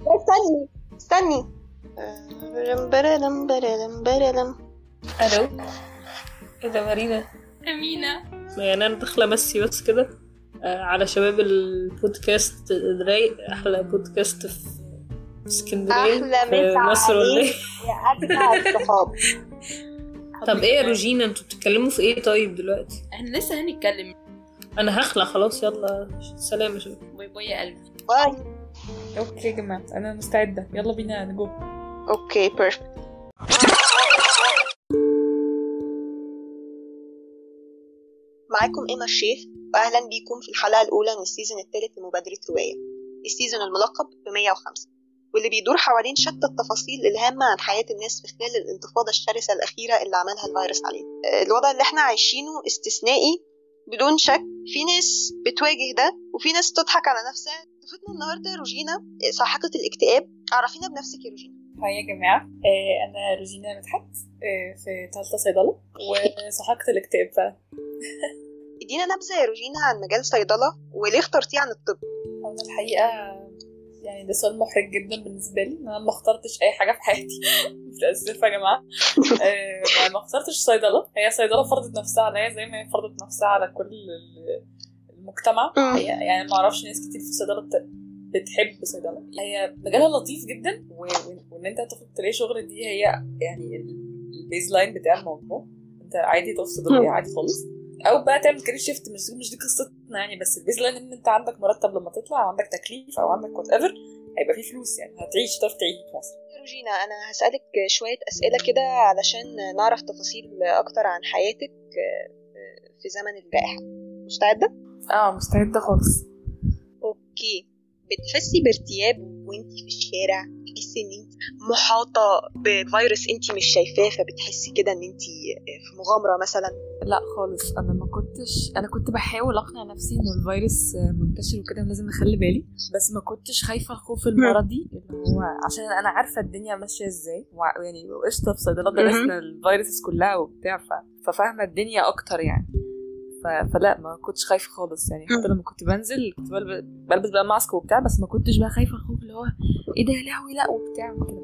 استني استني ألو إيه ده مارينا امينه يعني أنا داخله امسي بس كده على شباب البودكاست رايق أحلى بودكاست في اسكندريه أحلى في مصر ولا إيه طب إيه يا روجينا أنتوا بتتكلموا في إيه طيب دلوقتي إحنا لسه هنتكلم أنا هخلع خلاص يلا سلام يا شباب باي باي يا قلبي باي okay يا جماعة أنا مستعدة. يلا بينا نجو okay perfect معاكم إيما الشيخ وأهلا بيكم في الحلقة الأولى من ال season الثالث لمبادرة رواية. ال season الملقب ب 105 واللي بيدور حوالين شتى التفاصيل الهامة عن حياة الناس في خلال الانتفاضة الشرسة الأخيرة اللي عملها الفيروس علينا. آه، الوضع اللي إحنا عايشينه استثنائي بدون شك. في ناس بتواجه ده وفي ناس تضحك على نفسها. ضيفتنا النهارده روجينا ساحقة الاكتئاب. عرفينا بنفسك يا روجينا. هاي يا جماعة. آه أنا روجينا مدحت آه في ثالثه صيدلة وصحقت الاكتئاب فعلا ادينا نبذة يا روجينا عن مجال صيدلة وليه اخترتيه عن الطب؟ أنا الحقيقة يعني ده سؤال محرج جدا بالنسبة لي أنا ما اخترتش أي حاجة في حياتي. متاسفه يا جماعة. آه ما اخترتش صيدلة. هي صيدلة فرضت نفسها عليا زي ما هي فرضت نفسها على كل المجتمع. الحقيقة. يعني ما أعرفش ناس كتير في الصيدله بت- بتحب صيدلة هي مجالها لطيف جدا وإن أنت تاخد تلاقي شغل دي هي يعني ال- ال baseline بتاع الموضوع أنت عادي تفصل الدنيا عادي خالص أو بقى تعمل career shift مش مش دي قصتنا يعني بس ال baseline إن أنت عندك مرتب لما تطلع أو عندك تكليف أو عندك whatever هيبقى فيه فلوس يعني هتعيش تعرف تعيش في مصر روجينا أنا هسألك شوية أسئلة كده علشان نعرف تفاصيل أكتر عن حياتك في زمن الجائحة مستعدة؟ آه مستعدة خالص. okay. بتحسي بارتياب وانتي في الشارع؟ تحسي ان انت محاطة بفيروس انتي مش شايفاه فبتحسي كده ان انتي في مغامرة مثلا؟ لا خالص. أنا ما كنتش أنا كنت بحاول أقنع نفسي إنه الفيروس منتشر وكده لازم أخلي بالي بس ما كنتش خايفة الخوف المرضي اللي هو عشان أنا عارفة الدنيا ماشية إزاي يعني قشطة في صيدلة درسنا ال viruses كلها وبتاع ففاهمة الدنيا أكتر يعني. فلا ما كنتش خايفة خالص يعني حتى لما كنت بنزل كنت بلبس, بقى mask وبتاع بس ما كنتش بقى خايفة الخوف اللي هو إيه ده يا لهوي لا وبتاع وكده؟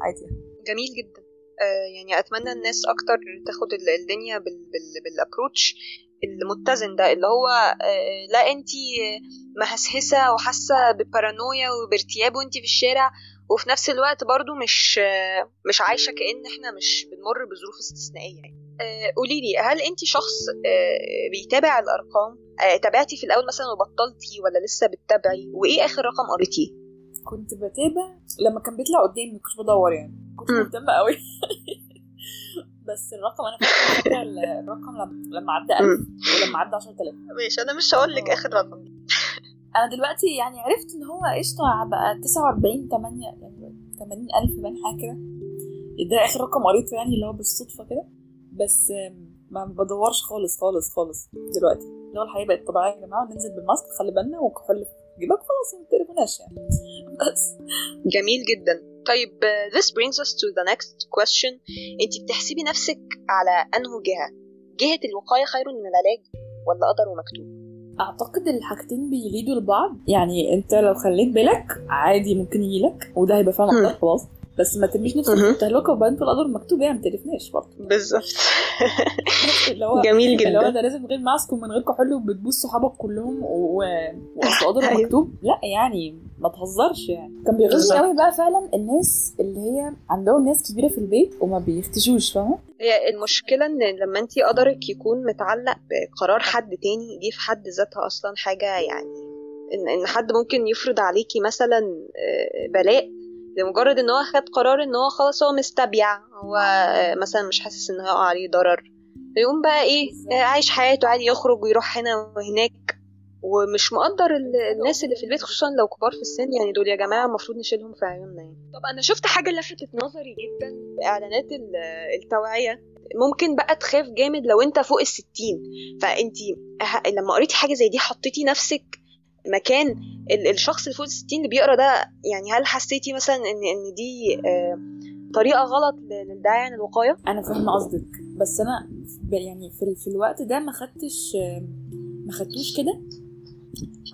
عادي يعني. جميل جدا آه يعني أتمنى الناس أكتر تاخد ال- الدنيا بال بال بال approach المتزن ده اللي هو آه لا انتي مهسهسة وحاسة ببارانويا وبارتياب وانتي في الشارع وفي نفس الوقت برضو مش آه مش عايشة كأن إحنا مش بنمر بظروف استثنائية يعني قولي لي هل انتي شخص آه بيتابع الأرقام؟ آه تابعتي في الأول مثلا وبطلتي ولا لسه بتتابعي؟ وإيه آخر رقم قريتيه؟ كنت بتابع لما كان بيطلع قدامي ما كنتش بدور يعني. كنت. مهتمة قوي. بس الرقم أنا فاكرة الرقم لما لما عدى 1000 ولما عدى 10000 ماشي أنا مش هقول لك آخر رقم. أنا دلوقتي يعني عرفت إن هو قشطة بقى 49 8 يعني 80000 باين حاجة كده. ده آخر رقم قريته يعني اللي هو بالصدفة كده. بس ما بدورش خالص خالص خالص دلوقتي. اللي هو الحياة بقت طبيعية يا جماعة ننزل بالماسك خلي بالنا وكحول في جيبك خلاص ما تقرفوناش يعني. بس. جميل جدا. طيب uh, this brings us to the next question. انت بتحسبي نفسك على أنه جهة؟ جهة الوقاية خير من العلاج ولا قدر ومكتوب؟ أعتقد الحاجتين بيليدوا لبعض. يعني أنت لو خليت بالك عادي ممكن يجيلك وده هيبقى فعلا خلاص. بس ما ترميش نفسك في. التهلكه وبعدين في القدر مكتوب يعني ما تقرفناش برضه بالظبط اللي هو جميل اللي هو جدا ده لازم من غير ماسك ومن غير كحول وبتبوس صحابك كلهم و... وأصل قدر أيوة. مكتوب لا يعني ما تهزرش يعني كان. بيغيظني قوي بقى فعلا الناس اللي هي عندهم ناس كبيرة في البيت وما بيختشوش فاهمة هي المشكلة إن لما انت قدرك يكون متعلق بقرار حد تاني دي في حد ذاتها أصلا حاجة يعني ان إن حد ممكن يفرض عليكي مثلا آه، بلاء لمجرد إن هو خد قرار إن هو خلاص هو مستبيع. هو مثلا مش حاسس إن هيقع عليه ضرر. يقوم بقى إيه عايش حياته عادي يخرج ويروح هنا وهناك. ومش مقدر ال- الناس اللي في البيت خصوصا لو كبار في السن يعني دول يا جماعة المفروض نشيلهم في عيوننا يعني. طب أنا شفت حاجة لفتت نظري جدا إعلانات ال- التوعية. ممكن بقى تخاف جامد لو أنت فوق الستين. فانت لما قريتي حاجة زي دي حطيتي نفسك مكان ال- الشخص اللي فوق الستين اللي بيقرا ده يعني هل حسيتي مثلا ان إن دي آه، طريقة غلط ل- للداعي عن الوقاية؟ أنا فاهمة قصدك بس أنا يعني في, في الوقت ده ما خدتش ما خدتوش كده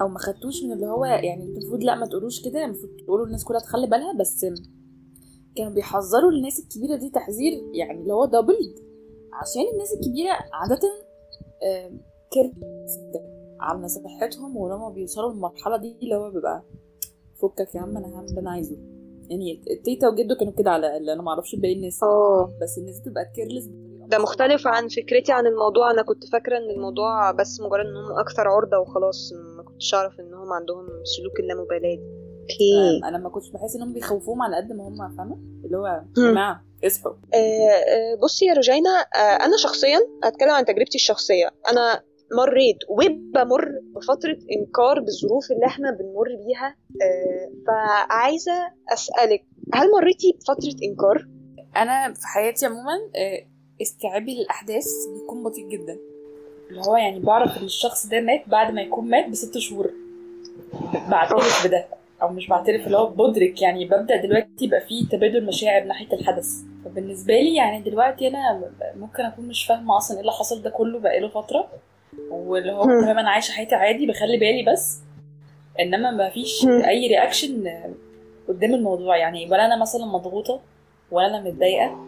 أو ما خدتوش من اللي هو يعني المفروض لأ ما تقولوش كده المفروض تقولوا للناس كلها تخلي بالها بس كانوا بيحذروا الناس الكبيرة دي تحذير يعني اللي هو دبل عشان الناس الكبيرة عادة كير على صحتهم ولما بيوصلوا للمرحلة دي اللي هو بيبقى فكك يا عم أنا هعمل اللي أنا عايزه. يعني التيتا وجده كانوا كده على اللي أنا ما أعرفش باقي الناس آه. بس الناس بتبقى careless ده مختلف عن فكرتي عن الموضوع. أنا كنت فاكرة إن الموضوع بس مجرد انهم أكثر عرضة وخلاص. ما كنتش أعرف انهم عندهم سلوك اللامبالاه دي okay. أنا ما كنتش بحس إنهم بيخوفوهم على قد ما هم فاهمة؟ اللي هو يا. جماعة اصحوا. آه، آه، بصي يا روجينا آه، أنا شخصيا اتكلم عن تجربتي الشخصية. أنا مريت وبمر بفترة إنكار بالظروف اللي إحنا بنمر بيها. آه، فعايزة أسألك هل مريتي بفترة إنكار؟ أنا في حياتي عموما آه، استيعابي للأحداث بيكون بطيء جدا. اللي هو يعني بعرف إن الشخص ده مات بعد ما يكون مات بست شهور. بعترف بده أو مش بعترف اللي هو بدرك. يعني ببدأ دلوقتي يبقى فيه تبادل مشاعر ناحية الحدث. فبالنسبة لي يعني دلوقتي أنا ممكن أكون مش فاهمة أصلا إيه اللي حصل ده كله بقاله فترة. واللي هو. تمام أنا عايشه حياتي عادي بخلي بالي بس انما ما فيش. اي رياكشن قدام الموضوع. يعني ولا أنا مثلا مضغوطة ولا أنا متضايقة.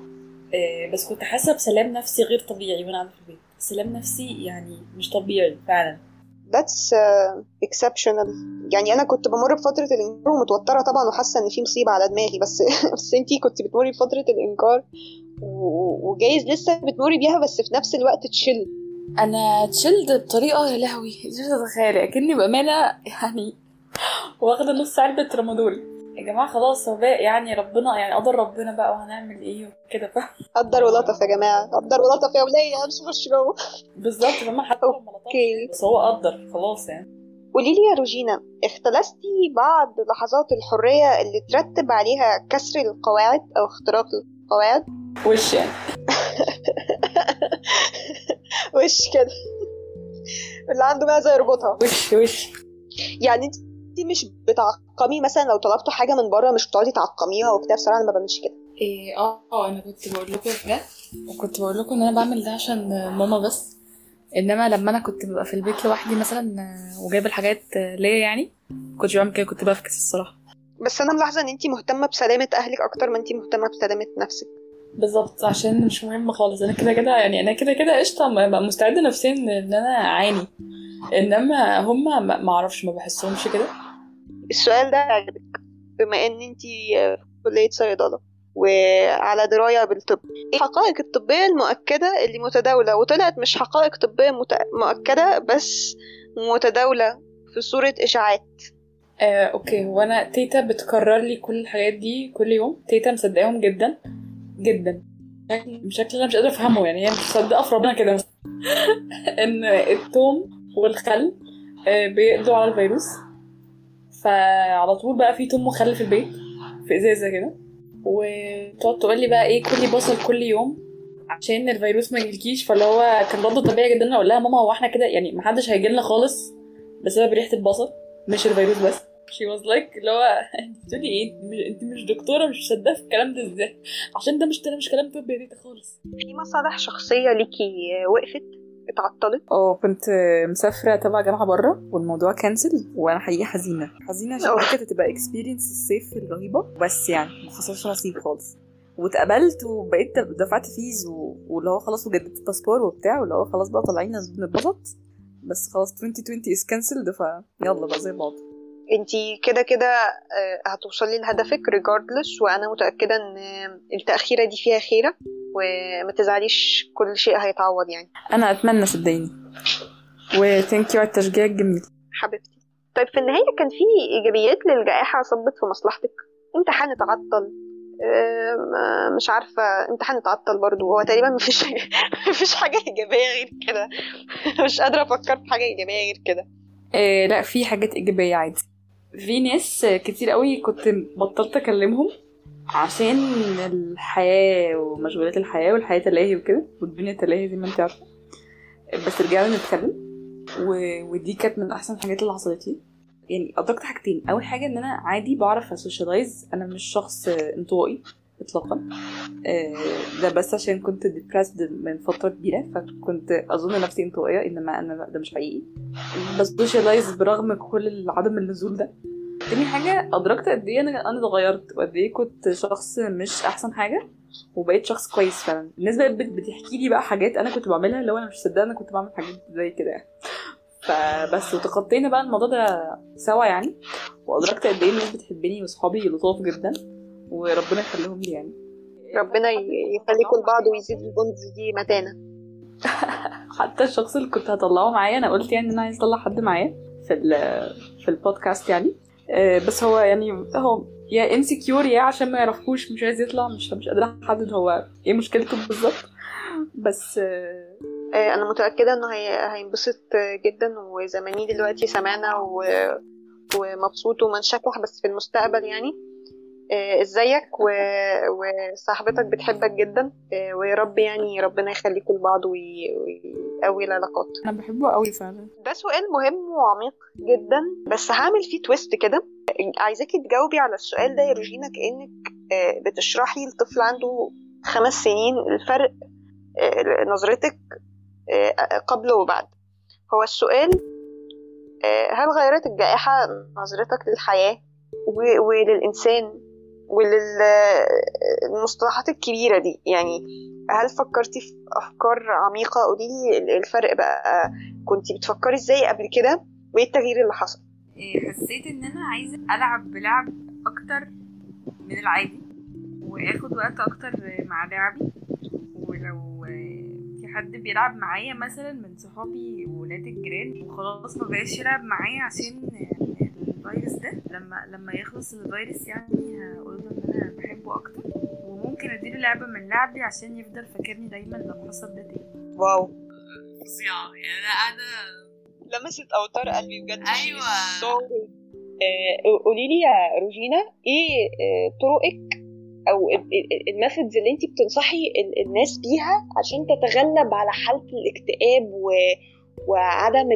آه، بس كنت حاسة بسلام نفسي غير طبيعي وأنا قاعدة في البيت. سلام نفسي يعني مش طبيعي فعلا. That's uh, exceptional. يعني أنا كنت بمر بفترة الإنكار ومتوترة طبعا وحاسة إن في مصيبة على دماغي بس بس أنتي كنت بتمري بفترة الإنكار وجايز لسه بتمري بيها بس في نفس الوقت تشيل أنا تشيلد بطريقة يا لهوي مش تتخيلي أكني بأمانة يعني واخدة نص علبة رمادول يا جماعة خلاص هو بقى يعني ربنا يعني قدر ربنا بقى وهنعمل إيه وكده فاهم؟ قدر ولطف يا جماعة قدر ولطف يا وليه مش مشروع بالظبط فاهمة حتى لو ما لطفش، أوكي بس هو قدر خلاص يعني. قولي لي يا روجينا اختلستي بعض لحظات الحرية اللي ترتب عليها كسر القواعد أو اختراق القواعد؟ وش يعني؟ وش كده؟ اللي عنده معزه يربطها؟ وش وش؟ يعني انت مش بتعقمي مثلا لو طلبتوا حاجة من بره مش بتقعدي تعقميها وبتاع؟ بصراحة أنا ما بعملش كده. إيه آه آه أنا كنت بقول لكم ده. وكنت بقول لكم إن أنا بعمل ده عشان ماما بس. إنما لما أنا كنت ببقى في البيت لوحدي مثلا آه، وجايبة الحاجات آه، ليا يعني كنتش بعمل كده كنت بفكس الصراحة. بس أنا ملاحظة إن انت مهتمة بسلامة أهلك أكتر ما انت مهتمة بسلامة نفسك. بالظبط عشان مش مهم خالص. أنا كده كده يعني أنا كده كده قشطة. م- مستعدة نفسيا إن أنا أعاني. إنما هم ما أعرفش ما بحسهمش كده. السؤال ده عجبك بما إن انت في كلية صيدلة وعلى دراية بالطب إيه الحقائق الطبية المؤكدة اللي متداولة؟ وطلعت مش حقائق طبية مت- مؤكدة بس متداولة في صورة إشاعات. آه، okay. هو أنا تيتا بتكرر لي كل الحاجات دي كل يوم. تيتا مصدقاهم جدا. جدا. بشكل- أنا مش قادرة أفهمه يعني. هي مصدقة في ربنا كده. إن الثوم والخل آه، بيقضوا على الفيروس. فعلى طول بقى في توم وخل في البيت في إزازة كده. وتقعد تقول لي بقى إيه كلي بصل كل يوم عشان الفيروس ما يجيلكيش. فاللي هو كان رد طبيعي جدا أقول لها ماما هو إحنا كده يعني محدش هيجيلنا خالص بسبب ريحة البصل مش الفيروس بس. She was like اللي هو انت بتقولي إيه؟ انت مش- انت مش دكتورة مش مصدقة في الكلام ده إزاي؟ عشان ده مش ده مش كلام طبي يا ريت خالص. في مصالح شخصية ليكي وقفت؟ اتعطلت؟ آه كنت مسافرة تبع جامعة بره والموضوع cancel وأنا حقيقي حزينة. حزينة عشان كانت هتبقى experience الصيف الرهيبة. بس يعني ما حصلش نصيب خالص. واتقبلت وبقيت دفعت fees و... واللي هو خلاص وجددت الباسبور وبتاع واللي هو خلاص بقى طالعين نتبسط. بس خلاص 2020 is cancelled فيلا بقى زي بعض. انتي كده كده آه، هتوصلي لهدفك regardless وأنا متأكدة إن التأخيرة دي فيها خيرة وما تزعليش كل شيء هيتعوض يعني. أنا أتمنى صدقيني. و thank you على التشجيع الجميل. حبيبتي. طيب في النهاية كان في إيجابيات للجائحة صبت في مصلحتك؟ امتحان اتعطل. مش عارفة امتحان اتعطل برضو. هو تقريبا مفيش مفيش حاجة إيجابية غير كده. مش قادرة أفكر في حاجة إيجابية غير كده. إيه لا في حاجات إيجابية عادي. في ناس كتير قوي كنت بطلت أكلمهم عشان الحياة ومشغولات الحياة والحياة تلاهي وكده والدنيا تلاهي زي ما انت عارفة. بس رجعنا نتكلم و... ودي كانت من أحسن الحاجات اللي حصلت لي. يعني أدركت حاجتين. أول حاجة إن أنا عادي بعرف اسوشيالايز أنا مش شخص انطوائي. اطلاقا. آه، ده بس عشان كنت depressed من فترة كبيرة فكنت أظن نفسي انطوائية إنما أنا ده مش حقيقي. بس socialize برغم كل عدم النزول ده. تاني حاجة أدركت قد إيه أنا أنا اتغيرت وقد إيه كنت شخص مش أحسن حاجة وبقيت شخص كويس فعلا. الناس بقت بت- بتحكي لي بقى حاجات أنا كنت بعملها هو أنا مش مصدقة أنا كنت بعمل حاجات زي كده يعني. فبس وتخطينا بقى الموضوع ده سوا يعني. وأدركت قد إيه الناس بتحبني وصحابي لطاف جدا. وربنا يخليهم لي يعني. ربنا يخليكم لبعض ويزيد ال bonds دي متانة حتى الشخص اللي كنت هطلعه معايا أنا قلت يعني إن أنا عايز أطلع حد معايا في في البودكاست يعني. آه، بس هو يعني هو يا insecure يا عشان ما يعرفوش مش عايز يطلع مش مش قادرة أحدد هو إيه مشكلته بالظبط. بس آه، آه، أنا متأكدة إنه هي... هينبسط جدا وزماني دلوقتي سمعنا و... ومبسوط ومنشكح بس في المستقبل يعني. إزيك؟ و... وصاحبتك بتحبك جدا. آه، ويا رب يعني ربنا يخليكم لبعض وي... ويقوي العلاقات. أنا بحبه قوي فعلا. ده سؤال مهم وعميق جدا بس هعمل فيه تويست كده. عايزاكي تجاوبي على السؤال ده يا روجينا كأنك آه، بتشرحي لطفل عنده خمس سنين الفرق آه، نظرتك آه، قبل وبعد. هو السؤال آه، هل غيرت الجائحة نظرتك للحياة وللإنسان؟ وللمصطلحات الكبيرة دي. يعني هل فكرتي في أفكار عميقة؟ قوليلي الفرق بقى. كنتي بتفكري إزاي قبل كده؟ وإيه التغيير اللي حصل؟ إيه، حسيت إن أنا عايزة ألعب بلعب أكتر من العادي وآخد وقت أكتر مع لعبي. ولو في حد بيلعب معايا مثلا من صحابي ولاد الجيران وخلاص ما بقاش يلعب معايا عشان الفيروس ده لما لما يخلص الفيروس يعني هقول له إن أنا بحبه أكتر. وممكن أديله لعبة من لعبي عشان يفضل فاكرني دايما لو حصل ده تاني. واو. فظيعة. يعني أنا قاعدة لمست أوتار قلبي بجد. أيوة. قولي لي يا روجينا إيه آه، طرقك أو الميثودز اللي انت بتنصحي ال- الناس بيها عشان تتغلب على حالة الاكتئاب و... وعدم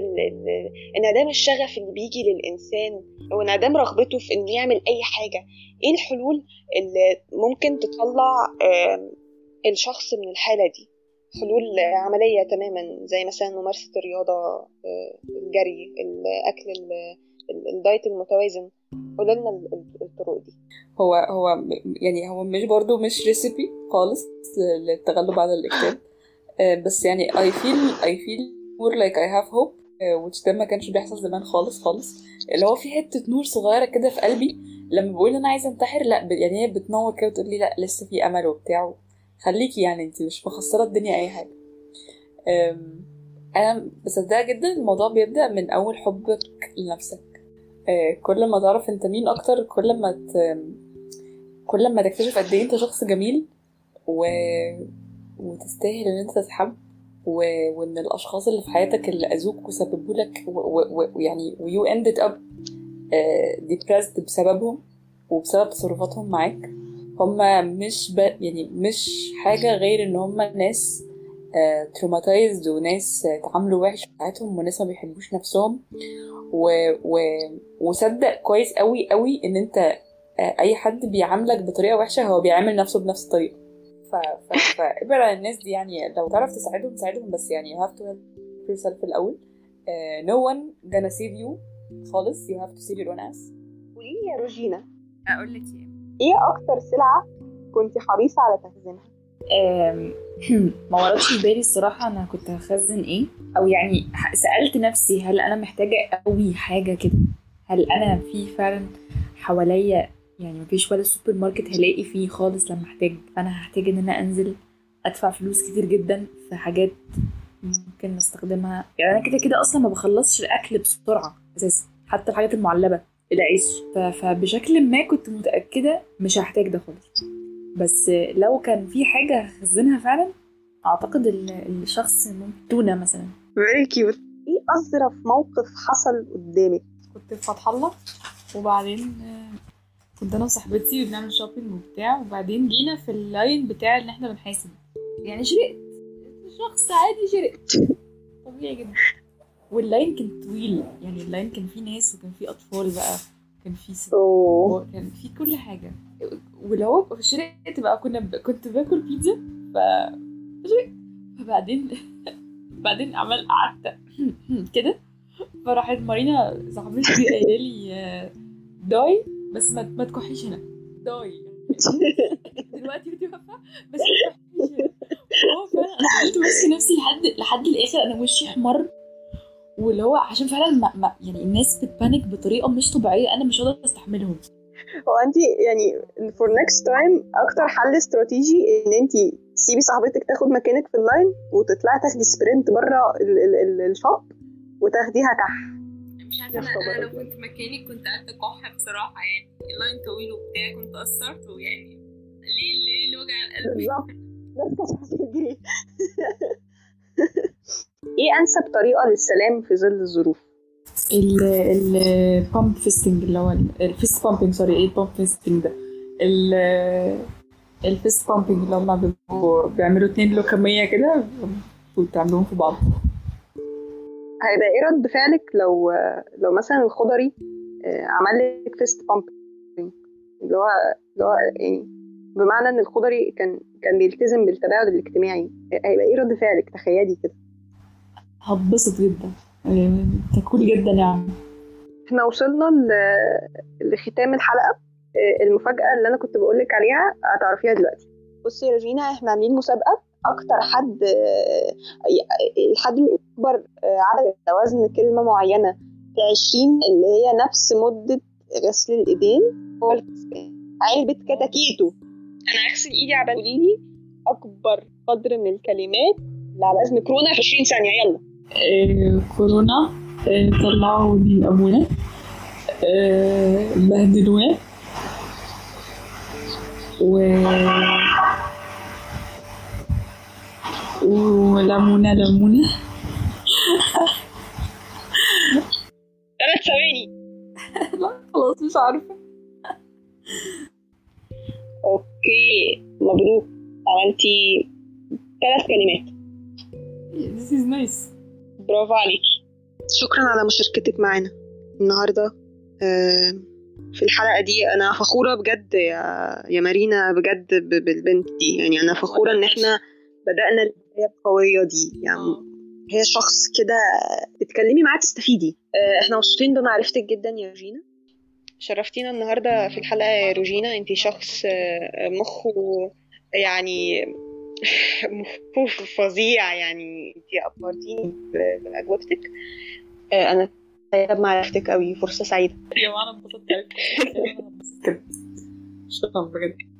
انعدام الشغف اللي بيجي للإنسان وانعدام رغبته في إنه يعمل أي حاجة. إيه الحلول اللي ممكن تطلع الشخص من الحالة دي؟ حلول عملية تماما زي مثلا ممارسة الرياضة آه، الجري الأكل ال- ال- الدايت المتوازن. قولوا لنا ال- ال- الطرق دي. هو هو يعني هو مش برضو مش ريسيبي خالص للتغلب على الاكتئاب. آه، بس يعني I feel I feel more like I have hope آه، which ده ما كانش بيحصل زمان خالص خالص. اللي هو في حتة نور صغيرة كده في قلبي لما بقول أنا عايزة أنتحر لا يعني هي بتنور كده وتقول لي لا لسه في أمل وبتاع. خليكي يعني أنت مش مخسرة الدنيا أي حاجة. أم، أنا بصدق جدا الموضوع بيبدأ من أول حبك لنفسك. آه، كل ما تعرف أنت مين أكتر كل ما ت... كل ما تكتشف قد إيه أنت شخص جميل و... وتستاهل إن أنت تتحب. و... وإن الأشخاص اللي في حياتك اللي أذوك وسببوا لك ويعني و... و... و you ended up depressed بسببهم وبسبب تصرفاتهم معاك هما مش ب... يعني مش حاجة غير إن هما ناس تروماتايزد وناس آه، اتعاملوا وحش في حياتهم وناس ما بيحبوش نفسهم. و... و... وصدق كويس قوي قوي إن أنت آه، أي حد بيعاملك بطريقة وحشة هو بيعامل نفسه بنفس الطريقة. ف... ف... فابعد عن الناس دي يعني لو تعرف تساعدهم ساعدهم بس يعني you have to help yourself الأول. Uh, no one gonna save you خالص. You have to save your own ass. قولي لي يا روجينا؟ أقول لك إيه. إيه أكتر سلعة كنت حريصة على تخزينها؟ ما وردش في بالي الصراحة أنا كنت هخزن إيه. أو يعني سألت نفسي هل أنا محتاجة قوي حاجة كده؟ هل أنا في فعلا حواليا يعني مفيش ولا سوبر ماركت هلاقي فيه خالص لما أحتاج. فأنا هحتاج إن أنا أنزل أدفع فلوس كتير جدا في حاجات ممكن نستخدمها. يعني أنا كده كده أصلا ما بخلصش الأكل بسرعة أساسا حتى الحاجات المعلبة العيش. فبشكل ما كنت متأكدة مش هحتاج ده خالص. بس لو كان في حاجة هخزنها فعلا أعتقد ال- الشخص ممكن تونة مثلا. Very cute. إيه أظرف موقف حصل قدامك؟ كنت في فتح الله وبعدين كنت أنا وصاحبتي وبنعمل shopping وبتاع وبعدين جينا في ال line بتاع ان إحنا بنحاسب. يعني شرقت. شخص عادي شرقت. طبيعي جدا. وال line كان طويل. يعني ال line كان فيه ناس وكان فيه أطفال بقى. كان فيه ست كان فيه كل حاجة. في شرقت بقى كنا ب... كنت باكل بيتزا ف. فبعدين بعدين عمل قعدت كده. فراحت مارينا صاحبتي قايلة لي آه، داي. بس ما, ما تكحيش هنا. داي. دلوقتي انت واقفه بس ما تكحيش هنا. هو فعلا أنا فضلت ماسكه نفسي لحد لحد الآخر أنا وشي احمر واللي هو عشان فعلا ما, ما يعني الناس بتبانك بطريقة مش طبيعية. أنا مش قادره أستحملهم. هو انت يعني for next time أكتر حل استراتيجي إن انت تسيبي صاحبتك تاخد مكانك في ال line وتطلعي تاخدي sprint بره ال- ال- ال- ال shop وتاخديها كح. مش عارفة أنا, أنا لو كنت مكاني كنت قعدت أكح بصراحة يعني. ال line طويل وبتاع كنت قصرت ويعني ليه ليه اللي وجع القلب؟ بالظبط. إيه أنسب طريقة للسلام في ظل الظروف؟ ال ال bump fisting اللي هو ال fist bumping sorry إيه ال bump fisting ده؟ ال ال fist bumping اللي هم بيبقوا بيعملوا اتنين لوكمية كده وتعملوهم في بعض. هيبقى إيه رد فعلك لو لو مثلا الخضري آه، عمل لك فيست بامب اللي هو اللي هو يعني بمعنى إن الخضري كان كان بيلتزم بالتباعد الاجتماعي. هيبقى إيه رد فعلك؟ تخيلي كده. هتبسط جدا. يعني تكون جدا يعني إحنا وصلنا لختام الحلقة. آه، المفاجأة اللي أنا كنت بقول لك عليها هتعرفيها دلوقتي. بصي يا روجينا إحنا عاملين مسابقة. أكتر حد الحد الأكبر عدد وزن كلمة معينة في 20 اللي هي نفس مدة غسل الإيدين هو علبه كتاكيتو. أنا هغسل إيدي عبال قولي لي أكبر قدر من الكلمات اللي على وزن كورونا في 20 ثانية. يلا. آه، كورونا آه، طلعوا دين أبونا آه، بهدلونا و ولمونة لمونة ثلاث ثواني لا خلاص مش عارفة. أوكي مبروك. عملتي ثلاث كلمات. This is nice. برافو عليكي. شكرا على مشاركتك معانا النهارده في الحلقة دي أنا فخورة بجد يا يا مارينا بجد ب- بالبنت دي. يعني أنا فخورة إن إحنا بدأنا البدايه القويه دي. يعني هي شخص كده تتكلمي معاه تستفيدي. آه، إحنا مبسوطين بمعرفتك جدا يا روجينا شرفتينا النهارده في الحلقة يا روجينا. انت شخص آه، مخه يعني مخه فظيع. يعني انت ابهرتيني بأجوبتك. آه، أنا سعيده بمعرفتك قوي فرصة سعيدة. يا انبسطت كده. شكرا بجد.